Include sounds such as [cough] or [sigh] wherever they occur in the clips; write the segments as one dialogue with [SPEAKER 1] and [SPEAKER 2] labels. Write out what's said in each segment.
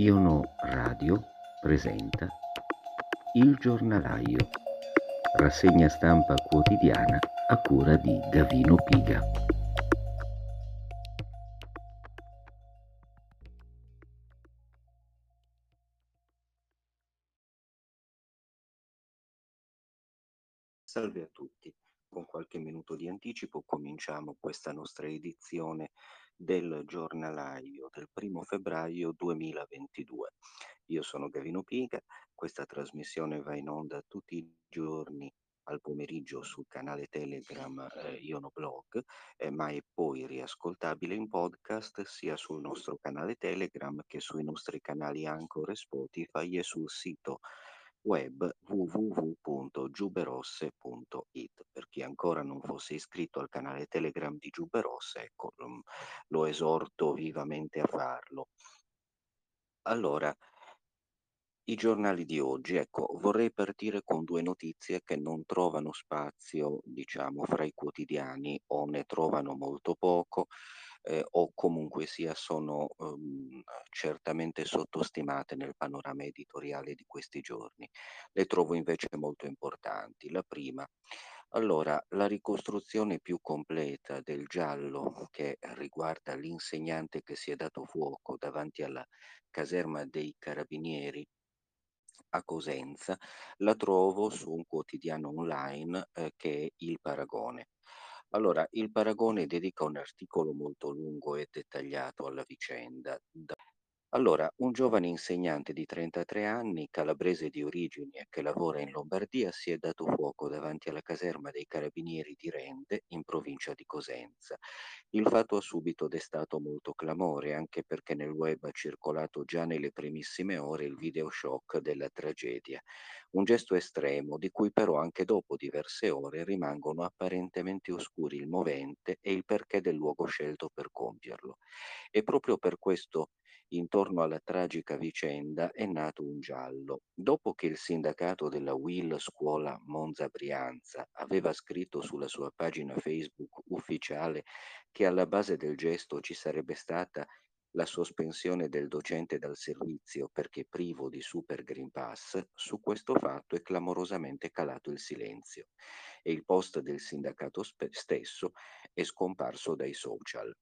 [SPEAKER 1] Iono Radio presenta Il giornalaio, rassegna stampa quotidiana a cura di Gavino Piga.
[SPEAKER 2] Salve a tutti, con qualche minuto di anticipo cominciamo questa nostra edizione del giornalaio del primo febbraio 2022. Io sono Gavino Piga, questa trasmissione va in onda tutti i giorni al pomeriggio sul canale Telegram eh, Ionoblog, eh, ma è poi riascoltabile in podcast sia sul nostro canale Telegram che sui nostri canali Anchor e Spotify e sul sito web www.giuberosse.it. Per chi ancora non fosse iscritto al canale Telegram di Giuberosse, ecco, lo esorto vivamente a farlo. Allora, i giornali di oggi, ecco, vorrei partire con due notizie che non trovano spazio, diciamo, fra i quotidiani o ne trovano molto poco eh, o comunque sia sono um, certamente sottostimate nel panorama editoriale di questi giorni. Le trovo invece molto importanti. La prima, allora, la ricostruzione più completa del giallo che riguarda l'insegnante che si è dato fuoco davanti alla caserma dei carabinieri a Cosenza, la trovo su un quotidiano online eh, che è Il Paragone. Allora, il Paragone dedica un articolo molto lungo e dettagliato alla vicenda. Allora, un giovane insegnante di 33 anni, calabrese di origini e che lavora in Lombardia, si è dato fuoco davanti alla caserma dei carabinieri di Rende, in provincia di Cosenza. Il fatto ha subito destato molto clamore, anche perché nel web ha circolato già nelle primissime ore il video shock della tragedia. Un gesto estremo, di cui però anche dopo diverse ore rimangono apparentemente oscuri il movente e il perché del luogo scelto per compierlo. E proprio per questo intorno alla tragica vicenda è nato un giallo. Dopo che il sindacato della Will Scuola Monza Brianza aveva scritto sulla sua pagina Facebook ufficiale che alla base del gesto ci sarebbe stata la sospensione del docente dal servizio perché privo di Super Green Pass, su questo fatto è clamorosamente calato il silenzio e il post del sindacato stesso è scomparso dai social.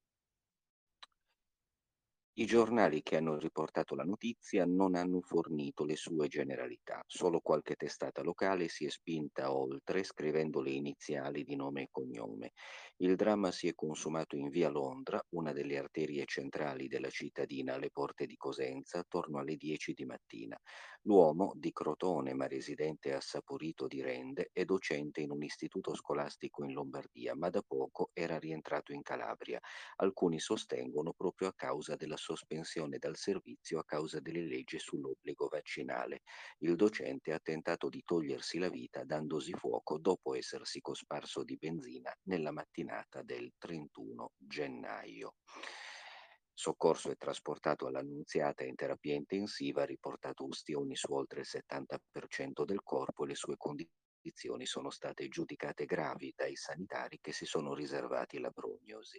[SPEAKER 2] I giornali che hanno riportato la notizia non hanno fornito le sue generalità, solo qualche testata locale si è spinta oltre scrivendo le iniziali di nome e cognome. Il dramma si è consumato in via Londra, una delle arterie centrali della cittadina alle porte di Cosenza, attorno alle 10 di mattina. L'uomo, di Crotone ma residente a Saporito di Rende, è docente in un istituto scolastico in Lombardia, ma da poco era rientrato in Calabria. Alcuni sostengono proprio a causa della sospensione dal servizio a causa delle leggi sull'obbligo vaccinale. Il docente ha tentato di togliersi la vita dandosi fuoco dopo essersi cosparso di benzina nella mattinata del 31 gennaio. Soccorso e trasportato all'Annunziata in terapia intensiva, ha riportato ustioni su oltre il 70% del corpo e le sue condizioni sono state giudicate gravi dai sanitari che si sono riservati la prognosi.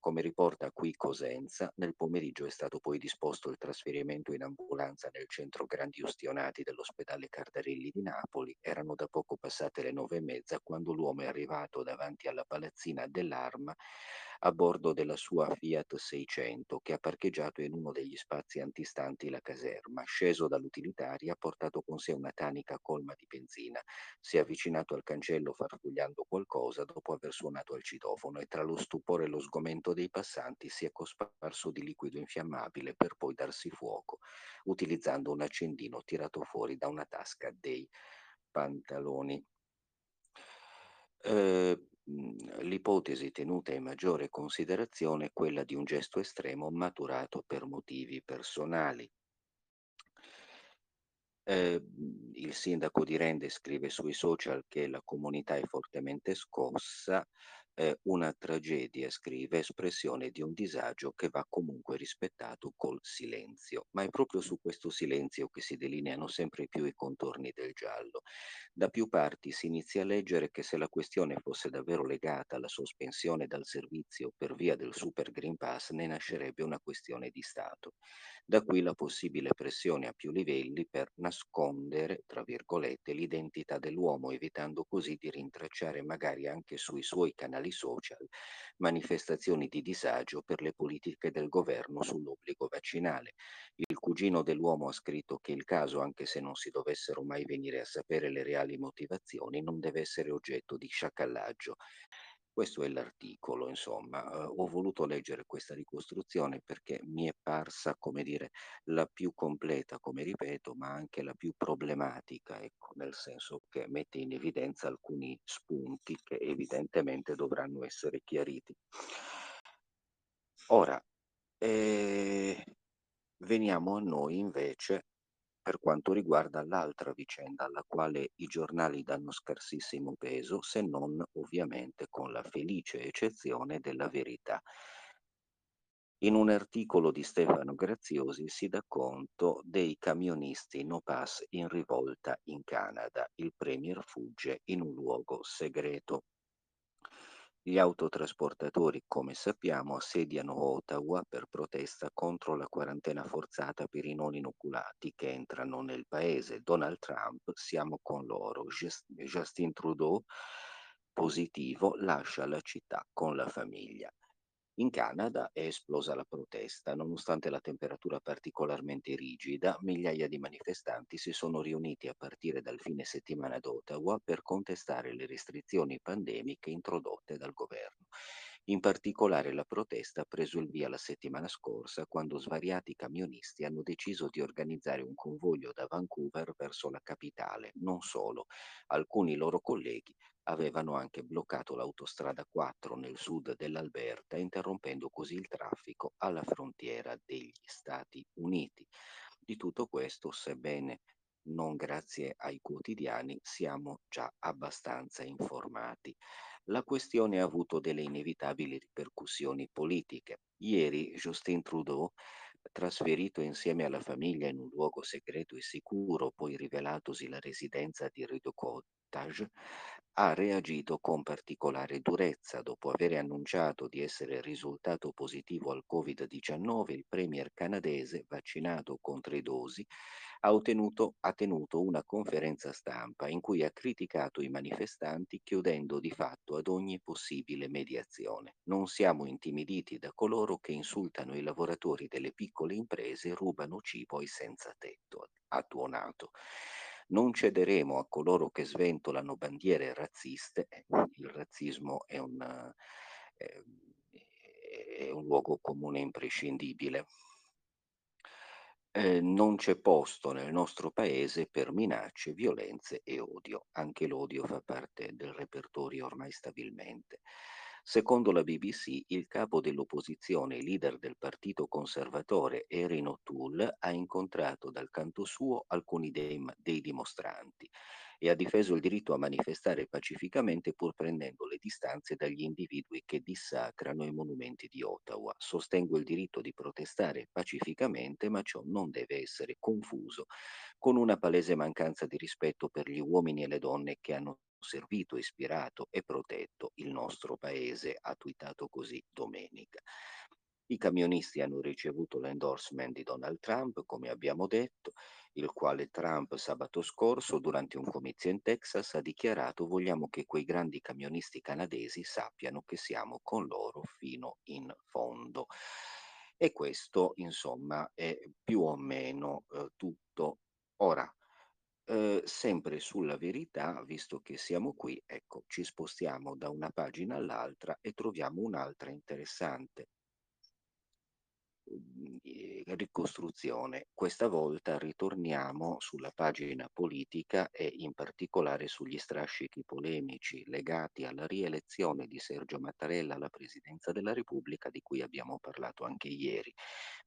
[SPEAKER 2] Come riporta qui Cosenza, nel pomeriggio è stato poi disposto il trasferimento in ambulanza nel centro grandi ustionati dell'ospedale Cardarelli di Napoli. Erano da poco passate le nove e mezza quando l'uomo è arrivato davanti alla palazzina dell'Arma a bordo della sua Fiat 600 che ha parcheggiato in uno degli spazi antistanti la caserma. Sceso dall'utilitaria ha portato con sé una tanica colma di benzina. Si è avvicinato al cancello farfugliando qualcosa dopo aver suonato al citofono e tra lo stupore e lo sgomento dei passanti si è cosparso di liquido infiammabile per poi darsi fuoco, utilizzando un accendino tirato fuori da una tasca dei pantaloni. Eh, l'ipotesi tenuta in maggiore considerazione è quella di un gesto estremo maturato per motivi personali. Eh, il sindaco di Rende scrive sui social che la comunità è fortemente scossa è una tragedia, scrive, espressione di un disagio che va comunque rispettato col silenzio. Ma è proprio su questo silenzio che si delineano sempre più i contorni del giallo. Da più parti si inizia a leggere che se la questione fosse davvero legata alla sospensione dal servizio per via del Super Green Pass ne nascerebbe una questione di Stato. Da qui la possibile pressione a più livelli per nascondere, tra virgolette, l'identità dell'uomo, evitando così di rintracciare magari anche sui suoi canali social manifestazioni di disagio per le politiche del governo sull'obbligo vaccinale. Il cugino dell'uomo ha scritto che il caso, anche se non si dovessero mai venire a sapere le reali motivazioni, non deve essere oggetto di sciacallaggio. Questo è l'articolo, insomma. Uh, ho voluto leggere questa ricostruzione perché mi è parsa, come dire, la più completa, come ripeto, ma anche la più problematica, ecco, nel senso che mette in evidenza alcuni spunti che evidentemente dovranno essere chiariti. Ora, eh, veniamo a noi invece per quanto riguarda l'altra vicenda alla quale i giornali danno scarsissimo peso, se non ovviamente con la felice eccezione della verità. In un articolo di Stefano Graziosi si dà conto dei camionisti no pass in rivolta in Canada. Il premier fugge in un luogo segreto. Gli autotrasportatori, come sappiamo, assediano Ottawa per protesta contro la quarantena forzata per i non inoculati che entrano nel paese. Donald Trump, siamo con loro. Justin Trudeau, positivo, lascia la città con la famiglia. In Canada è esplosa la protesta. Nonostante la temperatura particolarmente rigida, migliaia di manifestanti si sono riuniti a partire dal fine settimana ad Ottawa per contestare le restrizioni pandemiche introdotte dal governo. In particolare la protesta ha preso il via la settimana scorsa quando svariati camionisti hanno deciso di organizzare un convoglio da Vancouver verso la capitale. Non solo, alcuni loro colleghi avevano anche bloccato l'autostrada 4 nel sud dell'Alberta, interrompendo così il traffico alla frontiera degli Stati Uniti. Di tutto questo, sebbene non grazie ai quotidiani, siamo già abbastanza informati. La questione ha avuto delle inevitabili ripercussioni politiche. Ieri Justin Trudeau trasferito insieme alla famiglia in un luogo segreto e sicuro, poi rivelatosi la residenza di Rideau Cottage, ha reagito con particolare durezza. Dopo aver annunciato di essere risultato positivo al Covid-19, il premier canadese, vaccinato con tre dosi, ha, ottenuto, ha tenuto una conferenza stampa in cui ha criticato i manifestanti chiudendo di fatto ad ogni possibile mediazione. Non siamo intimiditi da coloro che insultano i lavoratori delle piccole imprese e rubano cibo ai senza tetto, ha tuonato. Non cederemo a coloro che sventolano bandiere razziste, eh, il razzismo è un, eh, è un luogo comune imprescindibile. Eh, non c'è posto nel nostro paese per minacce, violenze e odio. Anche l'odio fa parte del repertorio ormai stabilmente. Secondo la BBC, il capo dell'opposizione e leader del partito conservatore Erin O'Toole ha incontrato dal canto suo alcuni dei, dei dimostranti e ha difeso il diritto a manifestare pacificamente pur prendendo le distanze dagli individui che dissacrano i monumenti di Ottawa. Sostengo il diritto di protestare pacificamente, ma ciò non deve essere confuso con una palese mancanza di rispetto per gli uomini e le donne che hanno servito, ispirato e protetto il nostro paese, ha twittato così domenica. I camionisti hanno ricevuto l'endorsement di Donald Trump, come abbiamo detto, il quale Trump sabato scorso, durante un comizio in Texas, ha dichiarato vogliamo che quei grandi camionisti canadesi sappiano che siamo con loro fino in fondo. E questo, insomma, è più o meno eh, tutto. Ora, eh, sempre sulla verità, visto che siamo qui, ecco, ci spostiamo da una pagina all'altra e troviamo un'altra interessante mhmm, ricostruzione. Questa volta ritorniamo sulla pagina politica e in particolare sugli strascichi polemici legati alla rielezione di Sergio Mattarella alla presidenza della Repubblica, di cui abbiamo parlato anche ieri.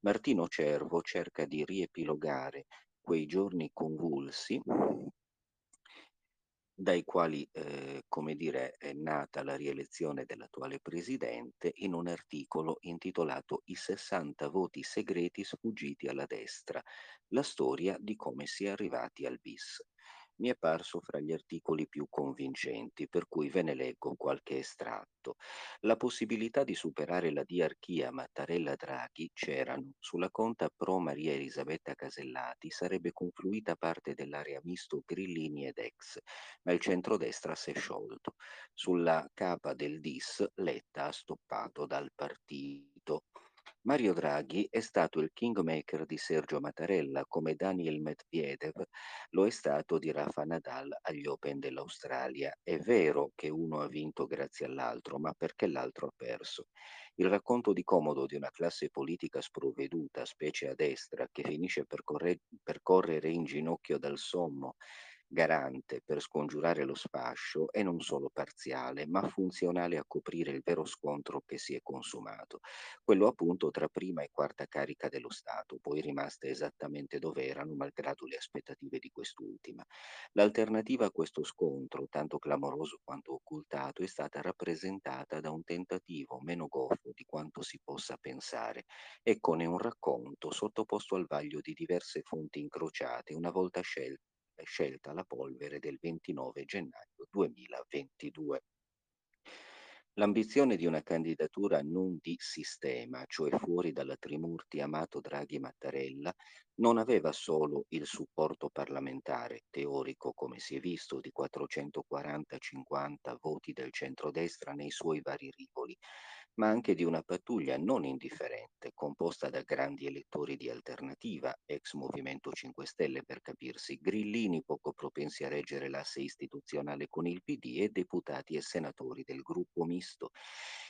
[SPEAKER 2] Martino Cervo cerca di riepilogare quei giorni convulsi dai quali, eh, come dire, è nata la rielezione dell'attuale presidente in un articolo intitolato I 60 voti segreti sfuggiti alla destra, la storia di come si è arrivati al bis mi è parso fra gli articoli più convincenti, per cui ve ne leggo qualche estratto. La possibilità di superare la diarchia Mattarella-Draghi c'erano. Sulla conta pro Maria Elisabetta Casellati sarebbe confluita parte dell'area misto Grillini ed ex, ma il centrodestra si è sciolto. Sulla capa del DIS Letta ha stoppato dal partito. Mario Draghi è stato il kingmaker di Sergio Mattarella, come Daniel Medvedev lo è stato di Rafa Nadal agli Open dell'Australia. È vero che uno ha vinto grazie all'altro, ma perché l'altro ha perso. Il racconto di comodo di una classe politica sprovveduta, specie a destra, che finisce per, corre- per correre in ginocchio dal sommo garante per scongiurare lo sfascio è non solo parziale, ma funzionale a coprire il vero scontro che si è consumato, quello appunto tra prima e quarta carica dello Stato, poi rimaste esattamente dove erano, malgrado le aspettative di quest'ultima. L'alternativa a questo scontro, tanto clamoroso quanto occultato, è stata rappresentata da un tentativo meno goffo di quanto si possa pensare. Eccone un racconto sottoposto al vaglio di diverse fonti incrociate, una volta scelte scelta la polvere del 29 gennaio 2022. L'ambizione di una candidatura non di sistema, cioè fuori dalla Trimurti Amato Draghi Mattarella, non aveva solo il supporto parlamentare, teorico come si è visto, di 440-50 voti del centrodestra nei suoi vari rivoli, ma anche di una pattuglia non indifferente, composta da grandi elettori di alternativa, ex Movimento 5 Stelle per capirsi, grillini poco propensi a reggere l'asse istituzionale con il PD e deputati e senatori del gruppo misto.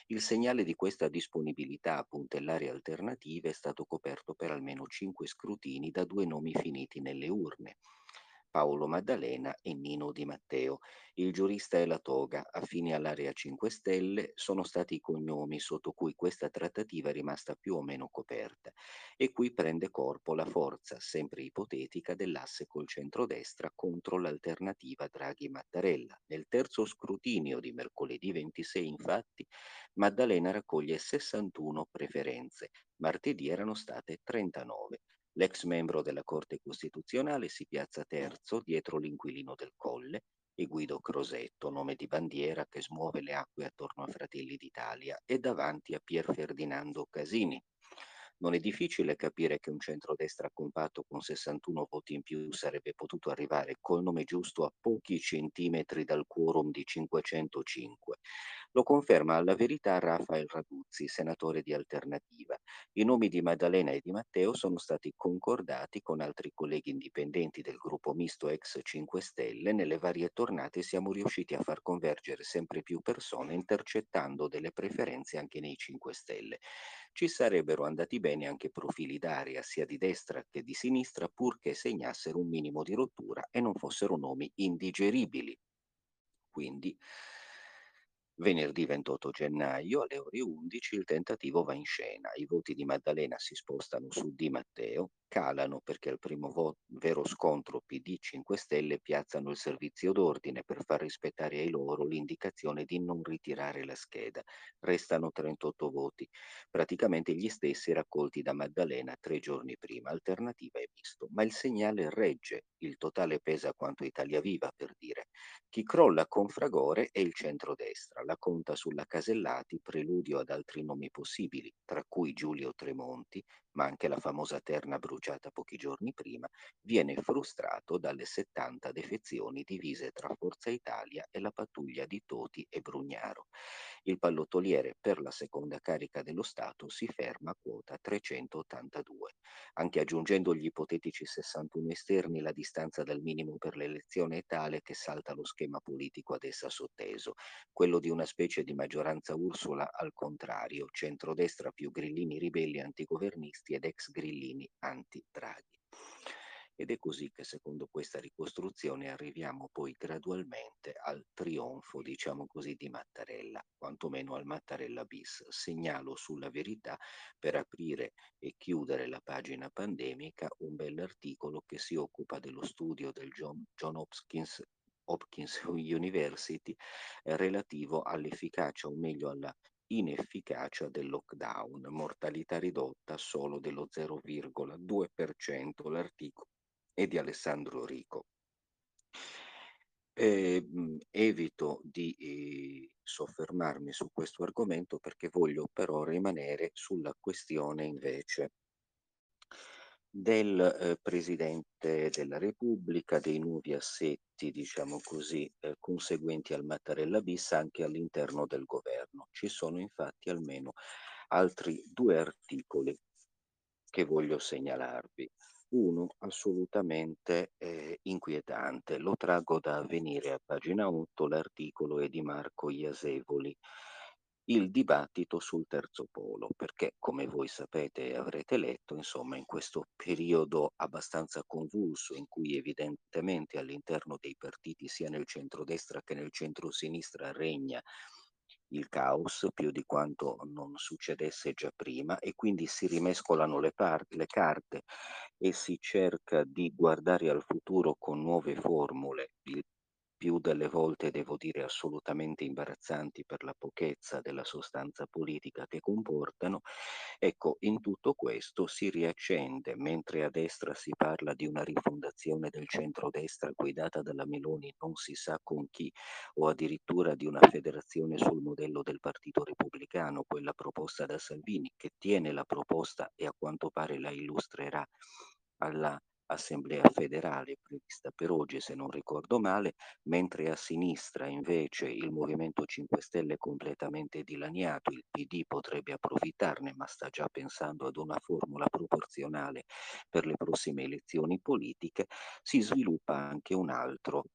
[SPEAKER 2] Il segnale di questa disponibilità a puntellare alternative è stato coperto per almeno cinque scrutini da due nomi finiti nelle urne. Paolo Maddalena e Nino Di Matteo. Il giurista e la toga, affini all'area 5 Stelle, sono stati i cognomi sotto cui questa trattativa è rimasta più o meno coperta e qui prende corpo la forza, sempre ipotetica, dell'asse col centrodestra contro l'alternativa Draghi-Mattarella. Nel terzo scrutinio di mercoledì 26, infatti, Maddalena raccoglie 61 preferenze, martedì erano state 39. L'ex membro della Corte Costituzionale si piazza terzo dietro l'inquilino del Colle e Guido Crosetto, nome di bandiera che smuove le acque attorno a Fratelli d'Italia, e davanti a Pier Ferdinando Casini. Non è difficile capire che un centrodestra compatto con 61 voti in più sarebbe potuto arrivare col nome giusto a pochi centimetri dal quorum di 505. Lo conferma alla verità Rafael Raduzzi, senatore di Alternativa. I nomi di Maddalena e di Matteo sono stati concordati con altri colleghi indipendenti del gruppo misto ex 5 Stelle. Nelle varie tornate siamo riusciti a far convergere sempre più persone intercettando delle preferenze anche nei 5 Stelle. Ci sarebbero andati bene anche profili d'aria sia di destra che di sinistra purché segnassero un minimo di rottura e non fossero nomi indigeribili. Quindi Venerdì 28 gennaio alle ore 11 il tentativo va in scena. I voti di Maddalena si spostano su Di Matteo, calano perché al primo vo- vero scontro PD 5 Stelle piazzano il servizio d'ordine per far rispettare ai loro l'indicazione di non ritirare la scheda. Restano 38 voti, praticamente gli stessi raccolti da Maddalena tre giorni prima. Alternativa è visto, ma il segnale regge, il totale pesa quanto Italia Viva per dire. Chi crolla con fragore è il centrodestra la conta sulla Casellati, preludio ad altri nomi possibili, tra cui Giulio Tremonti, ma anche la famosa terna bruciata pochi giorni prima, viene frustrato dalle 70 defezioni divise tra Forza Italia e la pattuglia di Toti e Brugnaro. Il pallottoliere per la seconda carica dello Stato si ferma a quota 382. Anche aggiungendo gli ipotetici 61 esterni, la distanza dal minimo per l'elezione è tale che salta lo schema politico ad essa sotteso, quello di una specie di maggioranza Ursula al contrario, centrodestra più grillini ribelli antigovernisti ed ex grillini anti-Draghi. Ed è così che secondo questa ricostruzione arriviamo poi gradualmente al trionfo, diciamo così, di Mattarella, quantomeno al Mattarella bis. Segnalo sulla verità per aprire e chiudere la pagina pandemica un bell'articolo che si occupa dello studio del John, John Hopkins Hopkins [laughs] University relativo all'efficacia o meglio alla inefficacia del lockdown, mortalità ridotta solo dello 0,2% l'articolo è di Alessandro Rico. Eh, evito di eh, soffermarmi su questo argomento perché voglio però rimanere sulla questione invece del eh, Presidente della Repubblica, dei nuovi assetti, diciamo così, eh, conseguenti al Mattarella bis anche all'interno del governo. Ci sono infatti almeno altri due articoli che voglio segnalarvi. Uno assolutamente eh, inquietante, lo traggo da avvenire a pagina 8, l'articolo è di Marco Iasevoli il dibattito sul terzo polo, perché come voi sapete e avrete letto, insomma, in questo periodo abbastanza convulso in cui evidentemente all'interno dei partiti sia nel centrodestra che nel centro-sinistra regna il caos più di quanto non succedesse già prima e quindi si rimescolano le, par- le carte e si cerca di guardare al futuro con nuove formule. Il più delle volte devo dire assolutamente imbarazzanti per la pochezza della sostanza politica che comportano, ecco, in tutto questo si riaccende, mentre a destra si parla di una rifondazione del centrodestra guidata dalla Meloni non si sa con chi, o addirittura di una federazione sul modello del Partito Repubblicano, quella proposta da Salvini, che tiene la proposta e a quanto pare la illustrerà alla assemblea federale prevista per oggi, se non ricordo male, mentre a sinistra invece il Movimento 5 Stelle è completamente dilaniato, il PD potrebbe approfittarne, ma sta già pensando ad una formula proporzionale per le prossime elezioni politiche, si sviluppa anche un altro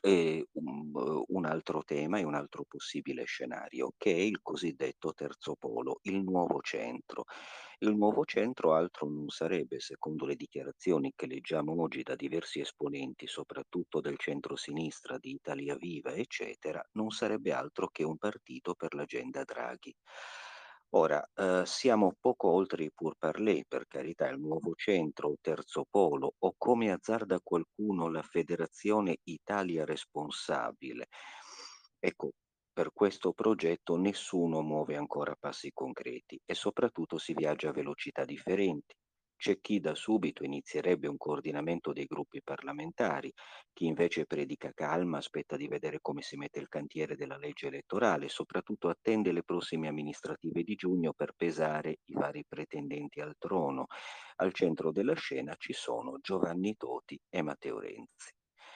[SPEAKER 2] e un, un altro tema e un altro possibile scenario, che è il cosiddetto terzo polo, il nuovo centro. Il nuovo centro altro non sarebbe, secondo le dichiarazioni che leggiamo oggi da diversi esponenti, soprattutto del centro-sinistra, di Italia Viva, eccetera, non sarebbe altro che un partito per l'agenda Draghi. Ora, eh, siamo poco oltre i pourparlers, per carità, il nuovo centro o terzo polo, o come azzarda qualcuno la Federazione Italia Responsabile. Ecco, per questo progetto nessuno muove ancora passi concreti e soprattutto si viaggia a velocità differenti. C'è chi da subito inizierebbe un coordinamento dei gruppi parlamentari, chi invece predica calma, aspetta di vedere come si mette il cantiere della legge elettorale, soprattutto attende le prossime amministrative di giugno per pesare i vari pretendenti al trono. Al centro della scena ci sono Giovanni Toti e Matteo Renzi.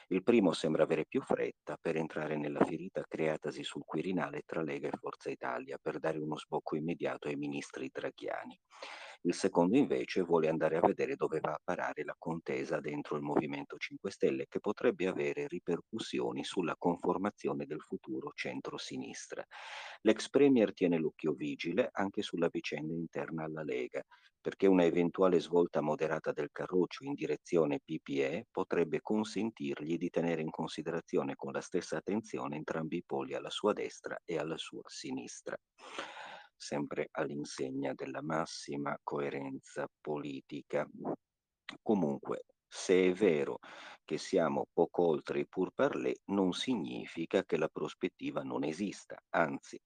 [SPEAKER 2] Il primo sembra avere più fretta per entrare nella ferita creatasi sul Quirinale tra Lega e Forza Italia per dare uno sbocco immediato ai ministri draghiani. Il secondo invece vuole andare a vedere dove va a parare la contesa dentro il Movimento 5 Stelle che potrebbe avere ripercussioni sulla conformazione del futuro centro-sinistra. L'ex Premier tiene l'occhio vigile anche sulla vicenda interna alla Lega, perché una eventuale svolta moderata del Carroccio in direzione PPE potrebbe consentirgli di tenere in considerazione con la stessa attenzione entrambi i poli alla sua destra e alla sua sinistra sempre all'insegna della massima coerenza politica. Comunque, se è vero che siamo poco oltre i pourparlers, non significa che la prospettiva non esista, anzi,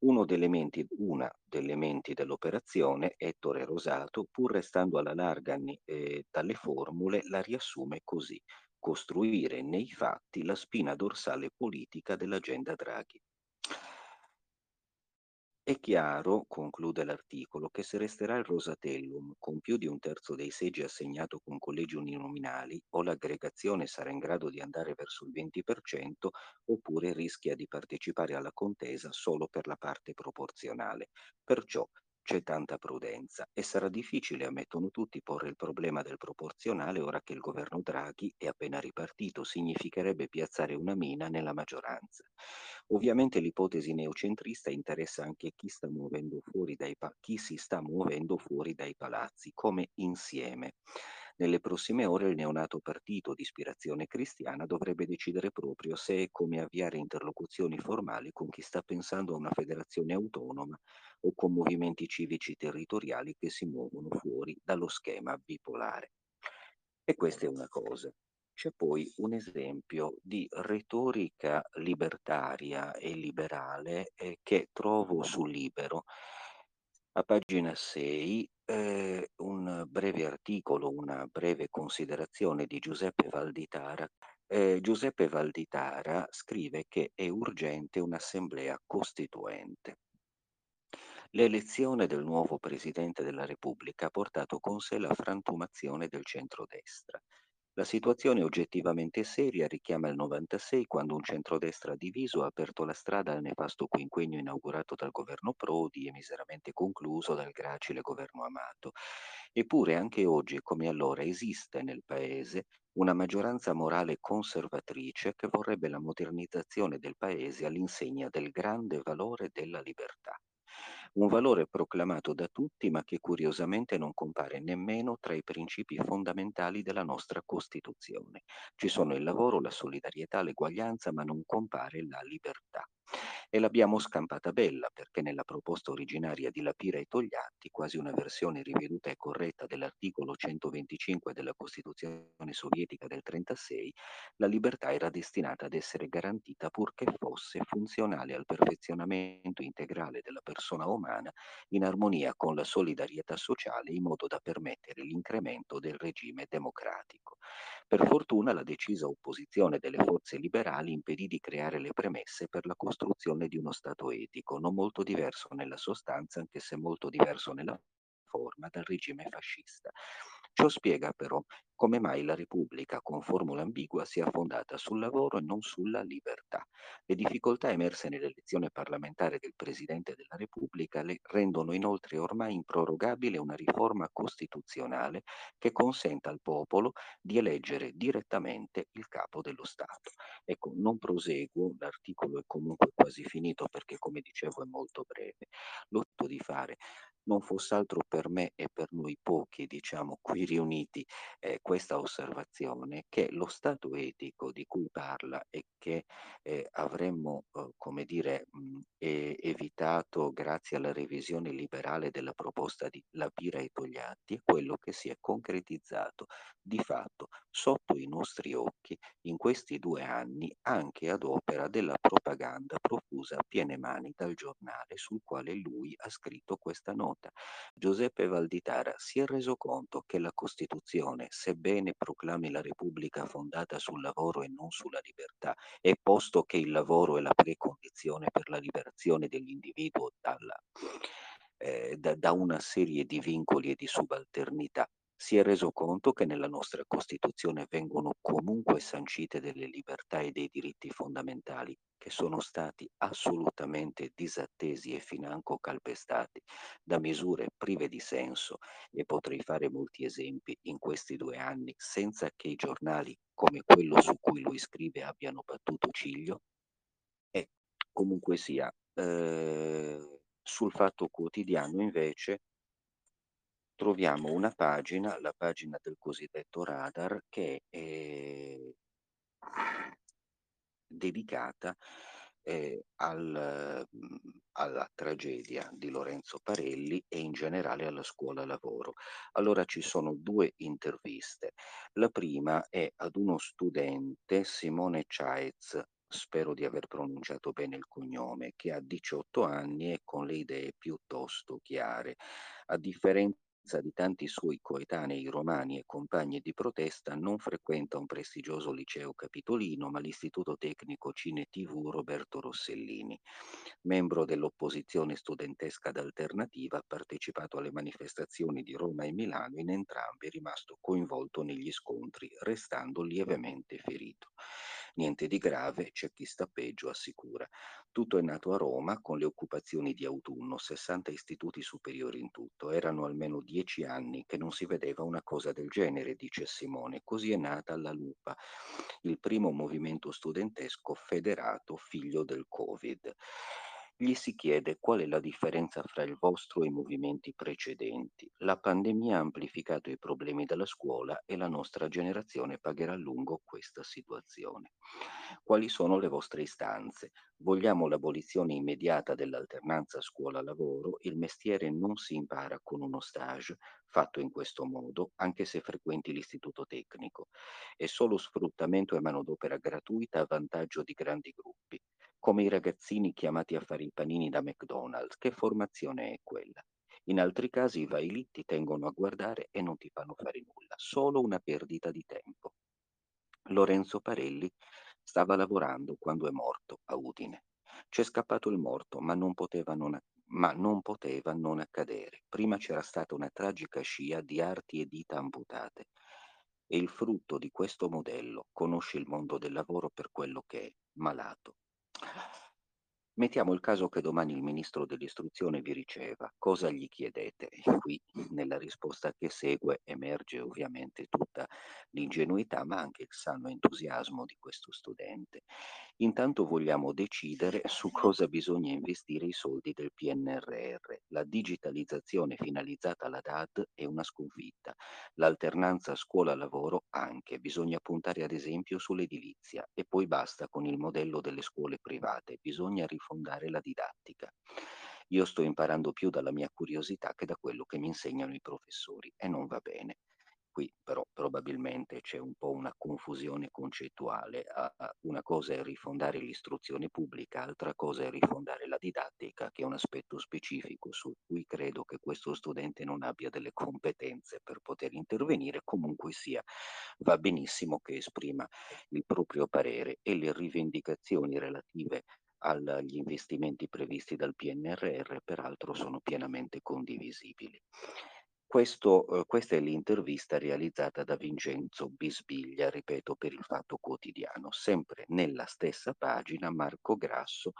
[SPEAKER 2] uno elementi, una degli elementi dell'operazione, Ettore Rosato, pur restando alla larga eh, dalle formule, la riassume così, costruire nei fatti la spina dorsale politica dell'agenda Draghi. È chiaro, conclude l'articolo, che se resterà il Rosatellum con più di un terzo dei seggi assegnato con collegi uninominali, o l'aggregazione sarà in grado di andare verso il 20%, oppure rischia di partecipare alla contesa solo per la parte proporzionale. Perciò c'è tanta prudenza e sarà difficile, ammettono tutti, porre il problema del proporzionale ora che il governo Draghi è appena ripartito, significherebbe piazzare una mina nella maggioranza. Ovviamente l'ipotesi neocentrista interessa anche chi, dai chi si sta muovendo fuori dai palazzi, come insieme. Nelle prossime ore il neonato partito di ispirazione cristiana dovrebbe decidere proprio se e come avviare interlocuzioni formali con chi sta pensando a una federazione autonoma o con movimenti civici territoriali che si muovono fuori dallo schema bipolare. E questa è una cosa. c'è poi un esempio di retorica libertaria e liberale eh, che trovo su Libero. A pagina 6 eh, un breve articolo, una breve considerazione di Giuseppe Valditara. Eh, Giuseppe Valditara scrive che è urgente un'assemblea costituente. L'elezione del nuovo Presidente della Repubblica ha portato con sé la frantumazione del centrodestra. La situazione oggettivamente seria richiama il 96 quando un centrodestra diviso ha aperto la strada al nefasto quinquennio inaugurato dal governo Prodi e miseramente concluso dal gracile governo Amato. Eppure anche oggi, come allora, esiste nel Paese una maggioranza morale conservatrice che vorrebbe la modernizzazione del Paese all'insegna del grande valore della libertà un valore proclamato da tutti ma che curiosamente non compare nemmeno tra i principi fondamentali della nostra Costituzione. Ci sono il lavoro, la solidarietà, l'eguaglianza, ma non compare la libertà e l'abbiamo scampata bella perché nella proposta originaria di Lapira e Togliatti, quasi una versione riveduta e corretta dell'articolo 125 della Costituzione sovietica del 36, la libertà era destinata ad essere garantita purché fosse funzionale al perfezionamento integrale della persona umana in armonia con la solidarietà sociale in modo da permettere l'incremento del regime democratico. Per fortuna la decisa opposizione delle forze liberali impedì di creare le premesse per la costruzione di uno Stato etico, non molto diverso nella sostanza, anche se molto diverso nella forma, dal regime fascista. Ciò spiega però come mai la Repubblica con formula ambigua sia fondata sul lavoro e non sulla libertà. Le difficoltà emerse nell'elezione parlamentare del Presidente della Repubblica le rendono inoltre ormai improrogabile una riforma costituzionale che consenta al popolo di eleggere direttamente il capo dello Stato. Ecco, non proseguo, l'articolo è comunque quasi finito perché come dicevo è molto breve. L'otto di fare non fosse altro per me e per noi pochi, diciamo, qui riuniti, eh, questa osservazione che lo stato etico di cui parla e che eh, avremmo, eh, come dire, mh, evitato grazie alla revisione liberale della proposta di Lapira e Togliatti, è quello che si è concretizzato di fatto sotto i nostri occhi in questi due anni anche ad opera della propaganda profusa a piene mani dal giornale sul quale lui ha scritto questa nota. Giuseppe Valditara si è reso conto che la Costituzione, sebbene proclami la Repubblica fondata sul lavoro e non sulla libertà, e posto che il lavoro è la precondizione per la liberazione dell'individuo dalla, eh, da, da una serie di vincoli e di subalternità, si è reso conto che nella nostra Costituzione vengono comunque sancite delle libertà e dei diritti fondamentali che sono stati assolutamente disattesi e financo calpestati da misure prive di senso. E potrei fare molti esempi in questi due anni senza che i giornali come quello su cui lui scrive abbiano battuto ciglio. E comunque sia eh, sul fatto quotidiano invece troviamo una pagina, la pagina del cosiddetto radar, che è dedicata eh, al, alla tragedia di Lorenzo Parelli e in generale alla scuola lavoro. Allora ci sono due interviste. La prima è ad uno studente, Simone Chaez, spero di aver pronunciato bene il cognome, che ha 18 anni e con le idee piuttosto chiare. A differenza di tanti suoi coetanei romani e compagni di protesta, non frequenta un prestigioso liceo capitolino, ma l'Istituto Tecnico Cine TV Roberto Rossellini. Membro dell'opposizione studentesca d'alternativa, ha partecipato alle manifestazioni di Roma e Milano, in entrambi è rimasto coinvolto negli scontri, restando lievemente ferito. Niente di grave, c'è chi sta peggio, assicura. Tutto è nato a Roma con le occupazioni di autunno, 60 istituti superiori in tutto. Erano almeno dieci anni che non si vedeva una cosa del genere, dice Simone. Così è nata la Lupa, il primo movimento studentesco federato figlio del Covid. Gli si chiede qual è la differenza fra il vostro e i movimenti precedenti. La pandemia ha amplificato i problemi della scuola e la nostra generazione pagherà a lungo questa situazione. Quali sono le vostre istanze? Vogliamo l'abolizione immediata dell'alternanza scuola-lavoro. Il mestiere non si impara con uno stage fatto in questo modo, anche se frequenti l'istituto tecnico. È solo sfruttamento e manodopera gratuita a vantaggio di grandi gruppi come i ragazzini chiamati a fare i panini da McDonald's. Che formazione è quella? In altri casi vai ti tengono a guardare e non ti fanno fare nulla, solo una perdita di tempo. Lorenzo Parelli stava lavorando quando è morto a Udine. C'è scappato il morto, ma non poteva non, ma non, poteva non accadere. Prima c'era stata una tragica scia di arti e dita amputate. E il frutto di questo modello conosce il mondo del lavoro per quello che è, malato, Mettiamo il caso che domani il ministro dell'istruzione vi riceva, cosa gli chiedete? E qui nella risposta che segue emerge ovviamente tutta l'ingenuità ma anche il sano entusiasmo di questo studente. Intanto vogliamo decidere su [laughs] cosa bisogna investire i soldi del PNRR. La digitalizzazione finalizzata alla DAD è una sconfitta, l'alternanza scuola-lavoro anche, bisogna puntare ad esempio sull'edilizia e poi basta con il modello delle scuole private, bisogna rifondare la didattica. Io sto imparando più dalla mia curiosità che da quello che mi insegnano i professori e non va bene qui però probabilmente c'è un po' una confusione concettuale. una cosa è rifondare l'istruzione pubblica, altra cosa è rifondare la didattica, che è un aspetto specifico su cui credo che questo studente non abbia delle competenze per poter intervenire. Comunque sia, va benissimo che esprima il proprio parere e le rivendicazioni relative agli investimenti previsti dal PNRR peraltro sono pienamente condivisibili. Questo, eh, questa è l'intervista realizzata da Vincenzo Bisbiglia, ripeto, per il Fatto Quotidiano. Sempre nella stessa pagina, Marco Grasso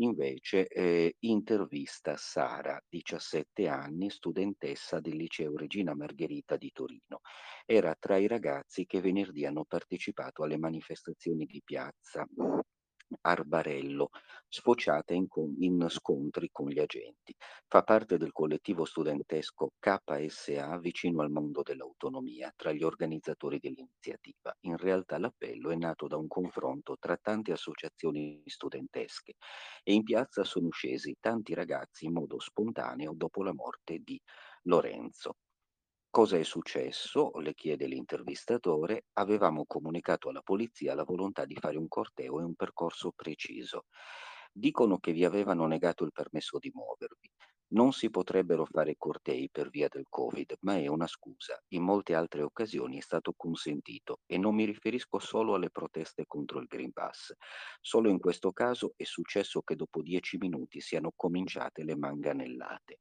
[SPEAKER 2] invece eh, intervista Sara, 17 anni, studentessa del liceo Regina Margherita di Torino. Era tra i ragazzi che venerdì hanno partecipato alle manifestazioni di piazza Arbarello, sfociata in, in, scontri con gli agenti. Fa parte del collettivo studentesco KSA vicino al mondo dell'autonomia, tra gli organizzatori dell'iniziativa. In realtà l'appello è nato da un confronto tra tante associazioni studentesche e in piazza sono scesi tanti ragazzi in modo spontaneo dopo la morte di Lorenzo. Cosa è successo? Le chiede l'intervistatore. Avevamo comunicato alla polizia la volontà di fare un corteo e un percorso preciso. Dicono che vi avevano negato il permesso di muovervi. Non si potrebbero fare cortei per via del Covid, ma è una scusa. In molte altre occasioni è stato consentito e non mi riferisco solo alle proteste contro il Green Pass. Solo in questo caso è successo che dopo dieci minuti siano cominciate le manganellate.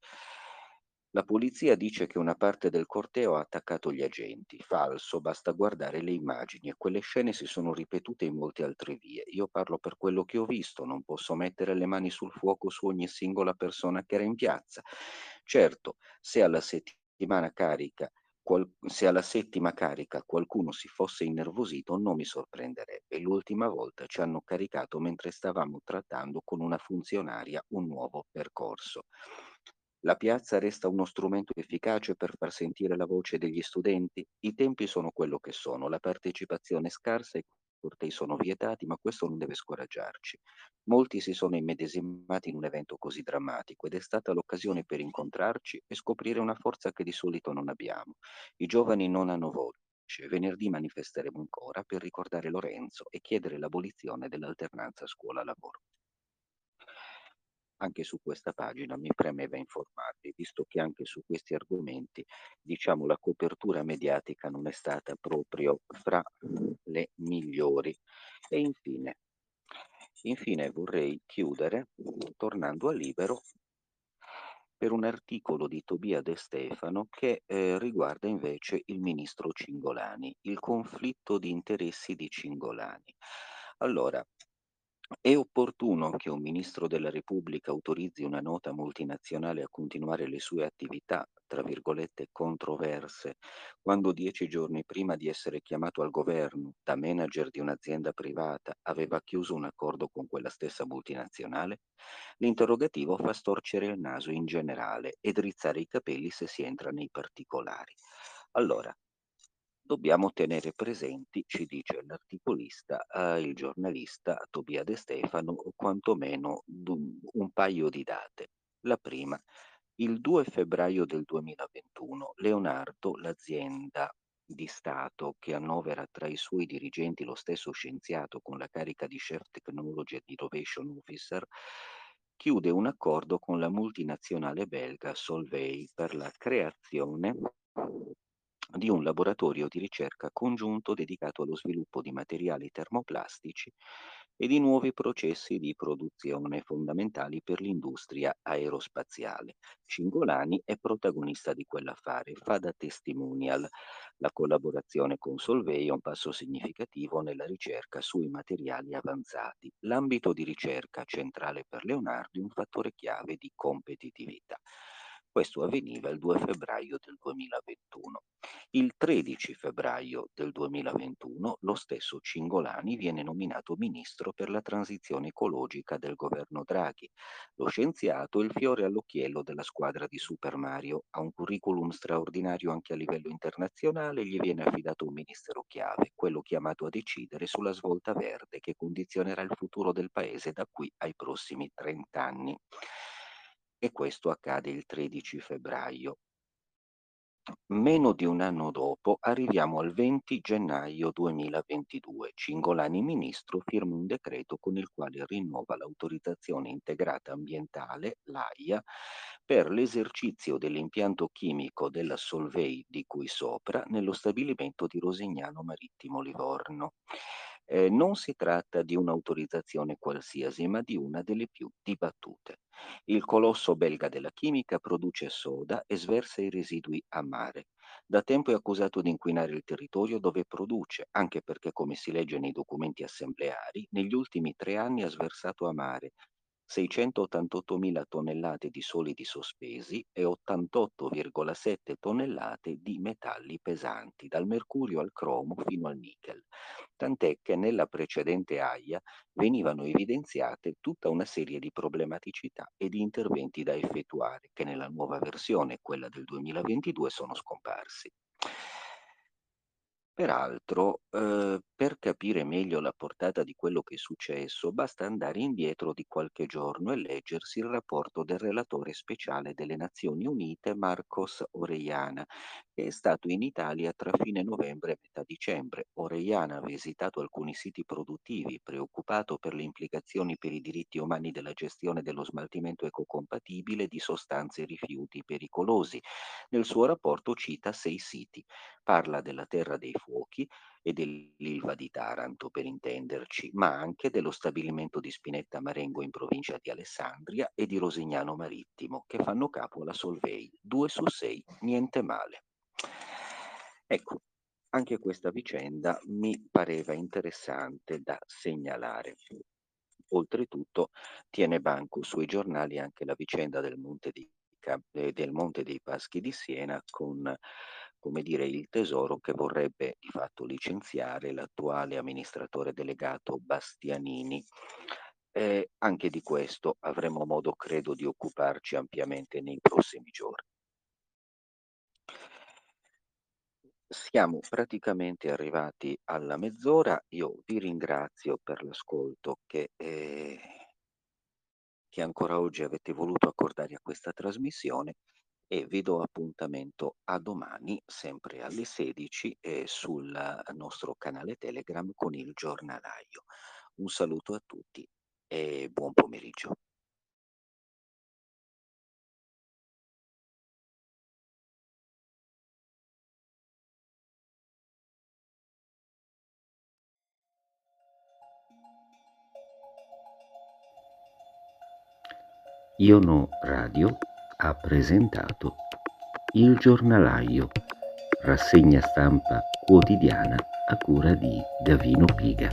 [SPEAKER 2] La polizia dice che una parte del corteo ha attaccato gli agenti. Falso, basta guardare le immagini e quelle scene si sono ripetute in molte altre vie. Io parlo per quello che ho visto, non posso mettere le mani sul fuoco su ogni singola persona che era in piazza. Certo, se alla settimana carica se alla settima carica qualcuno si fosse innervosito non mi sorprenderebbe. L'ultima volta ci hanno caricato mentre stavamo trattando con una funzionaria un nuovo percorso. La piazza resta uno strumento efficace per far sentire la voce degli studenti? I tempi sono quello che sono, la partecipazione è scarsa e i cortei sono vietati, ma questo non deve scoraggiarci. Molti si sono immedesimati in un evento così drammatico ed è stata l'occasione per incontrarci e scoprire una forza che di solito non abbiamo. I giovani non hanno voce. Venerdì manifesteremo ancora per ricordare Lorenzo e chiedere l'abolizione dell'alternanza scuola-lavoro anche su questa pagina mi premeva informarvi, visto che anche su questi argomenti, diciamo, la copertura mediatica non è stata proprio fra le migliori. E infine, infine vorrei chiudere tornando a Libero per un articolo di Tobia De Stefano che eh, riguarda invece il ministro Cingolani, il conflitto di interessi di Cingolani. Allora, È opportuno che un ministro della Repubblica autorizzi una nota multinazionale a continuare le sue attività, tra virgolette, controverse, quando dieci giorni prima di essere chiamato al governo da manager di un'azienda privata aveva chiuso un accordo con quella stessa multinazionale? L'interrogativo fa storcere il naso in generale e drizzare i capelli se si entra nei particolari. Allora, Dobbiamo tenere presenti, ci dice l'articolista, eh, il giornalista Tobia De Stefano, quantomeno un paio di date. La prima, il 2 febbraio del 2021, Leonardo, l'azienda di Stato che annovera tra i suoi dirigenti lo stesso scienziato con la carica di Chef Technology and Innovation Officer, chiude un accordo con la multinazionale belga Solvay per la creazione di un laboratorio di ricerca congiunto dedicato allo sviluppo di materiali termoplastici e di nuovi processi di produzione fondamentali per l'industria aerospaziale. Cingolani è protagonista di quell'affare, fa da testimonial. La collaborazione con Solvay è un passo significativo nella ricerca sui materiali avanzati. L'ambito di ricerca centrale per Leonardo è un fattore chiave di competitività. Questo avveniva il 2 febbraio del 2021. Il 13 febbraio del 2021 lo stesso Cingolani viene nominato ministro per la transizione ecologica del governo Draghi. Lo scienziato è il fiore all'occhiello della squadra di Super Mario, ha un curriculum straordinario anche a livello internazionale gli viene affidato un ministero chiave, quello chiamato a decidere sulla svolta verde che condizionerà il futuro del paese da qui ai prossimi 30 anni e questo accade il 13 febbraio. Meno di un anno dopo arriviamo al 20 gennaio 2022. Cingolani ministro firma un decreto con il quale rinnova l'autorizzazione integrata ambientale, l'AIA, per l'esercizio dell'impianto chimico della Solvay di cui sopra nello stabilimento di Rosignano Marittimo Livorno. Eh, non si tratta di un'autorizzazione qualsiasi, ma di una delle più dibattute. Il colosso belga della chimica produce soda e sversa i residui a mare. Da tempo è accusato di inquinare il territorio dove produce, anche perché, come si legge nei documenti assembleari, negli ultimi tre anni ha sversato a mare 688.000 tonnellate di solidi sospesi e 88,7 tonnellate di metalli pesanti, dal mercurio al cromo fino al nickel. Tant'è che nella precedente AIA venivano evidenziate tutta una serie di problematicità e di interventi da effettuare che nella nuova versione, quella del 2022, sono scomparsi. Peraltro, eh, per capire meglio la portata di quello che è successo, basta andare indietro di qualche giorno e leggersi il rapporto del relatore speciale delle Nazioni Unite, Marcos Orellana, che è stato in Italia tra fine novembre e metà dicembre. Orellana ha visitato alcuni siti produttivi, preoccupato per le implicazioni per i diritti umani della gestione dello smaltimento ecocompatibile di sostanze e rifiuti pericolosi. Nel suo rapporto cita sei siti. Parla della terra dei fuochi e dell'Ilva di Taranto, per intenderci, ma anche dello stabilimento di Spinetta Marengo in provincia di Alessandria e di Rosignano Marittimo, che fanno capo alla Solvei. Due su sei, niente male. Ecco, anche questa vicenda mi pareva interessante da segnalare. Oltretutto tiene banco sui giornali anche la vicenda del Monte, di, eh, del Monte dei Paschi di Siena con come dire, il Tesoro che vorrebbe di fatto licenziare l'attuale amministratore delegato Bastianini. Eh, anche di questo avremo modo, credo, di occuparci ampiamente nei prossimi giorni. Siamo praticamente arrivati alla mezz'ora, io vi ringrazio per l'ascolto che, eh, che ancora oggi avete voluto accordare a questa trasmissione e vi do appuntamento a domani, sempre alle 16, eh, sul nostro canale Telegram con il giornalaio. Un saluto a tutti e buon pomeriggio.
[SPEAKER 1] Iono Radio ha presentato Il giornalaio, rassegna stampa quotidiana a cura di Davino Piga.